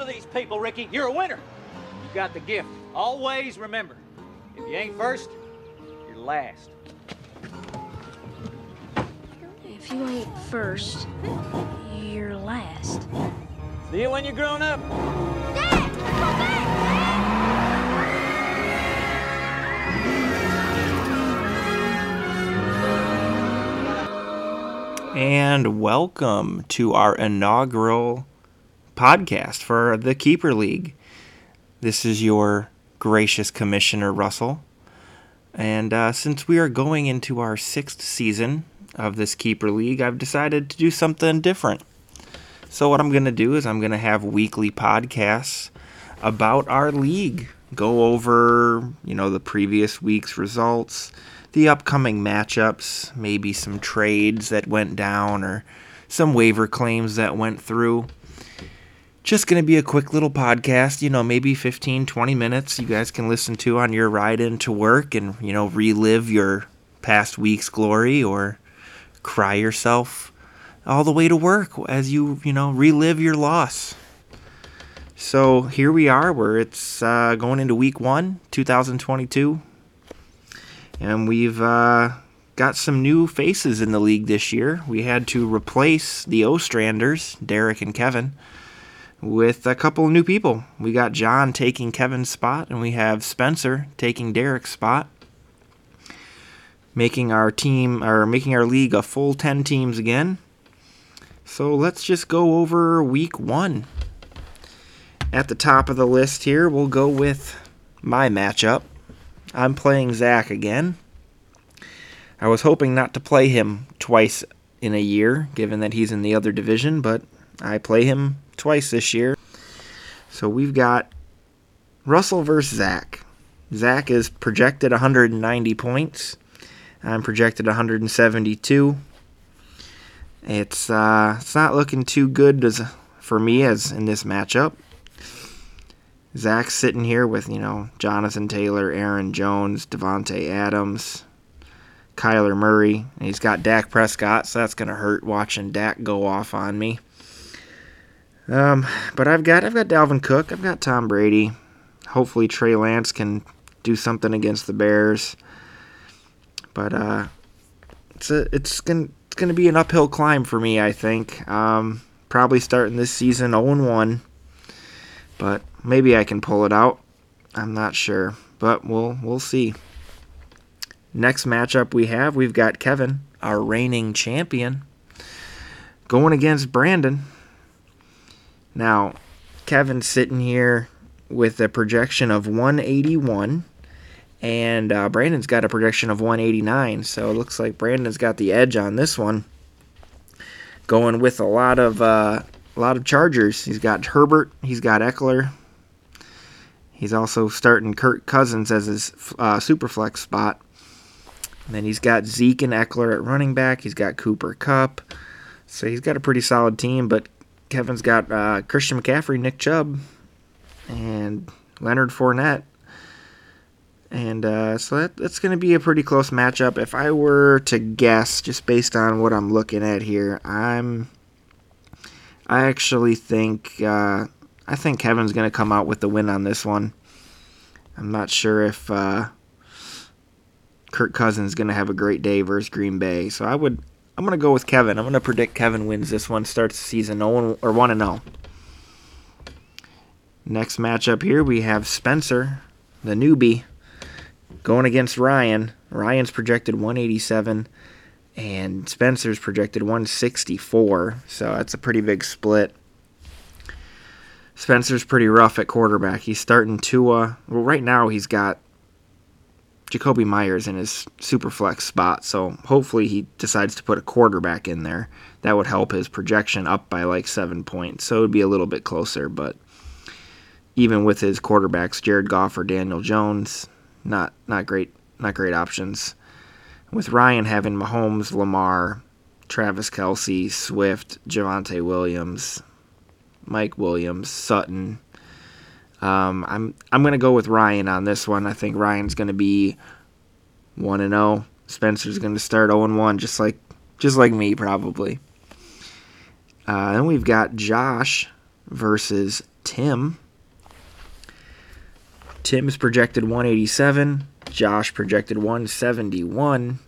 to these people, Ricky. You're a winner. You got the gift. Always remember, if you ain't first, you're last. If you ain't first, you're last. See you when you're grown up. Dad! Go back! and welcome to our inaugural podcast for the Keeper League. This is your gracious commissioner, Russell. And uh, since we are going into our sixth season of this Keeper League, I've decided to do something different. So, what I'm going to do is I'm going to have weekly podcasts about our league, go over, you know, the previous week's results, the upcoming matchups, maybe some trades that went down or some waiver claims that went through. Just going to be a quick little podcast, you know, maybe 15, 20 minutes you guys can listen to on your ride into work and, you know, relive your past week's glory or cry yourself all the way to work as you, you know, relive your loss. So here we are, where it's uh, going into week one, 2022. And we've uh, got some new faces in the league this year. We had to replace the Ostranders, Derek and Kevin, with a couple of new people. We got John taking Kevin's spot, and we have Spencer taking Derek's spot, making our team or making our league a full 10 teams again. So let's just go over week one. At the top of the list here, we'll go with my matchup. I'm playing Zach again. I was hoping not to play him twice in a year, given that he's in the other division, but I play him twice this year. So we've got Russell versus Zach. Zach is projected 190 points. I'm projected 172. It's uh, it's not looking too good as, for me as in this matchup. Zach's sitting here with, you know, Jonathan Taylor, Aaron Jones, Davante Adams, Kyler Murray, and he's got Dak Prescott, so that's gonna hurt watching Dak go off on me. Um, but I've got I've got Dalvin Cook, I've got Tom Brady. Hopefully Trey Lance can do something against the Bears. But uh, it's a it's gonna it's gonna be an uphill climb for me, I think. Um, probably starting this season 0 1 but maybe I can pull it out. I'm not sure, but we'll we'll see. Next matchup we have, we've got Kevin, our reigning champion, going against Brandon. Now, Kevin's sitting here with a projection of 181, and uh, Brandon's got a projection of 189. So it looks like Brandon's got the edge on this one. Going with a lot of uh, a lot of Chargers. He's got Herbert. He's got Ekeler. He's also starting Kirk Cousins as his uh, superflex spot. And then he's got Zeke and Ekeler at running back. He's got Cooper Kupp. So he's got a pretty solid team. But Kevin's got uh, Christian McCaffrey, Nick Chubb, and Leonard Fournette. And uh, so that, that's going to be a pretty close matchup. If I were to guess, just based on what I'm looking at here, I'm I actually think uh, I think Kevin's going to come out with the win on this one. I'm not sure if uh, Kirk Cousins is going to have a great day versus Green Bay, so I would I'm to go with Kevin. I'm to predict Kevin wins this one, starts the season 0 or 1 and 0. Next matchup here we have Spencer, the newbie, going against Ryan. Ryan's projected 187 and Spencer's projected 164, so that's a pretty big split. Spencer's pretty rough at quarterback. He's starting Tua. Well, right now he's got Jakobi Meyers in his super flex spot, so hopefully he decides to put a quarterback in there. That would help his projection up by like seven points, so it would be a little bit closer. But even with his quarterbacks, Jared Goff or Daniel Jones, not not great, not great options with Ryan having Mahomes, Lamar, Travis Kelce, Swift, Javonte Williams, Mike Williams, Sutton. Um, I'm I'm gonna go with Ryan on this one. I think Ryan's gonna be one and zero. Spencer's gonna start zero and one, just like just like me probably. Uh, then we've got Josh versus Tim. Tim's projected 187. Josh projected 171.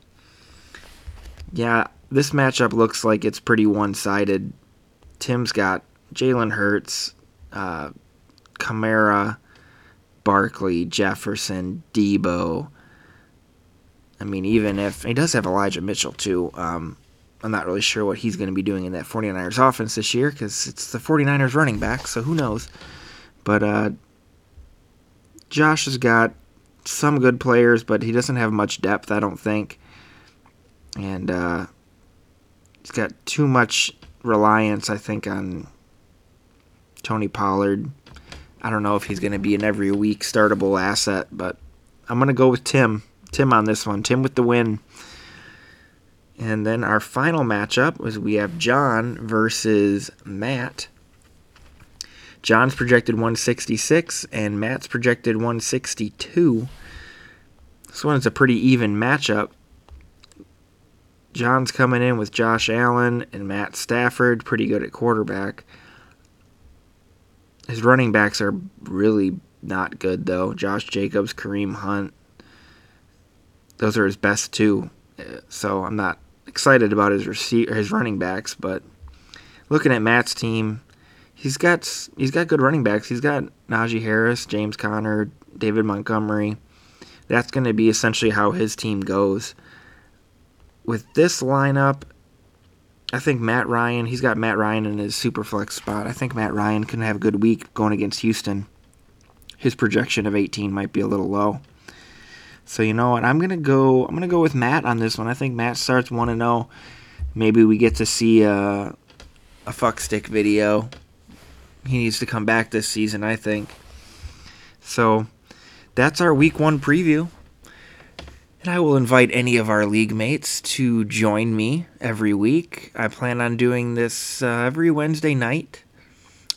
Yeah, this matchup looks like it's pretty one sided. Tim's got Jalen Hurts, uh, Kamara, Barkley, Jefferson, Deebo. I mean, even if he does have Elijah Mitchell too, um, I'm not really sure what he's going to be doing in that 49ers offense this year because it's the 49ers running back, so who knows. But uh, Josh has got some good players, but he doesn't have much depth, I don't think. And uh, he's got too much reliance, I think, on Tony Pollard. I don't know if he's going to be an every week startable asset, but I'm going to go with Tim. Tim on this one. Tim with the win. And then our final matchup was we have John versus Matt. John's projected 166 and Matt's projected 162. This one is a pretty even matchup. John's coming in with Josh Allen and Matt Stafford, pretty good at quarterback. His running backs are really not good though. Josh Jacobs, Kareem Hunt. Those are his best two. So I'm not excited about his receiver, his running backs, but looking at Matt's team, he's got he's got good running backs. He's got Najee Harris, James Conner, David Montgomery. That's going to be essentially how his team goes. With this lineup, I think Matt Ryan, he's got Matt Ryan in his super flex spot. I think Matt Ryan can have a good week going against Houston. His projection of 18 might be a little low. So you know what? I'm gonna go. I'm gonna go with Matt on this one. I think Matt starts one and zero. Maybe we get to see a a fuck stick video. He needs to come back this season. I think. So that's our week one preview. And I will invite any of our league mates to join me every week. I plan on doing this uh, every Wednesday night.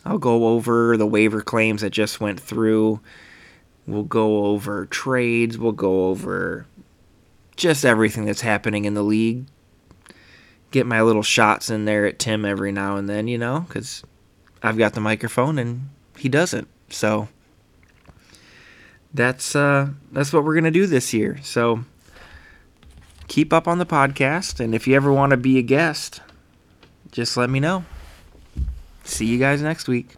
I'll go over the waiver claims that just went through. We'll go over trades. We'll go over just everything that's happening in the league. Get my little shots in there at Tim every now and then, you know, because I've got the microphone and he doesn't. So that's uh, that's what we're gonna do this year. So keep up on the podcast, and if you ever want to be a guest, just let me know. See you guys next week.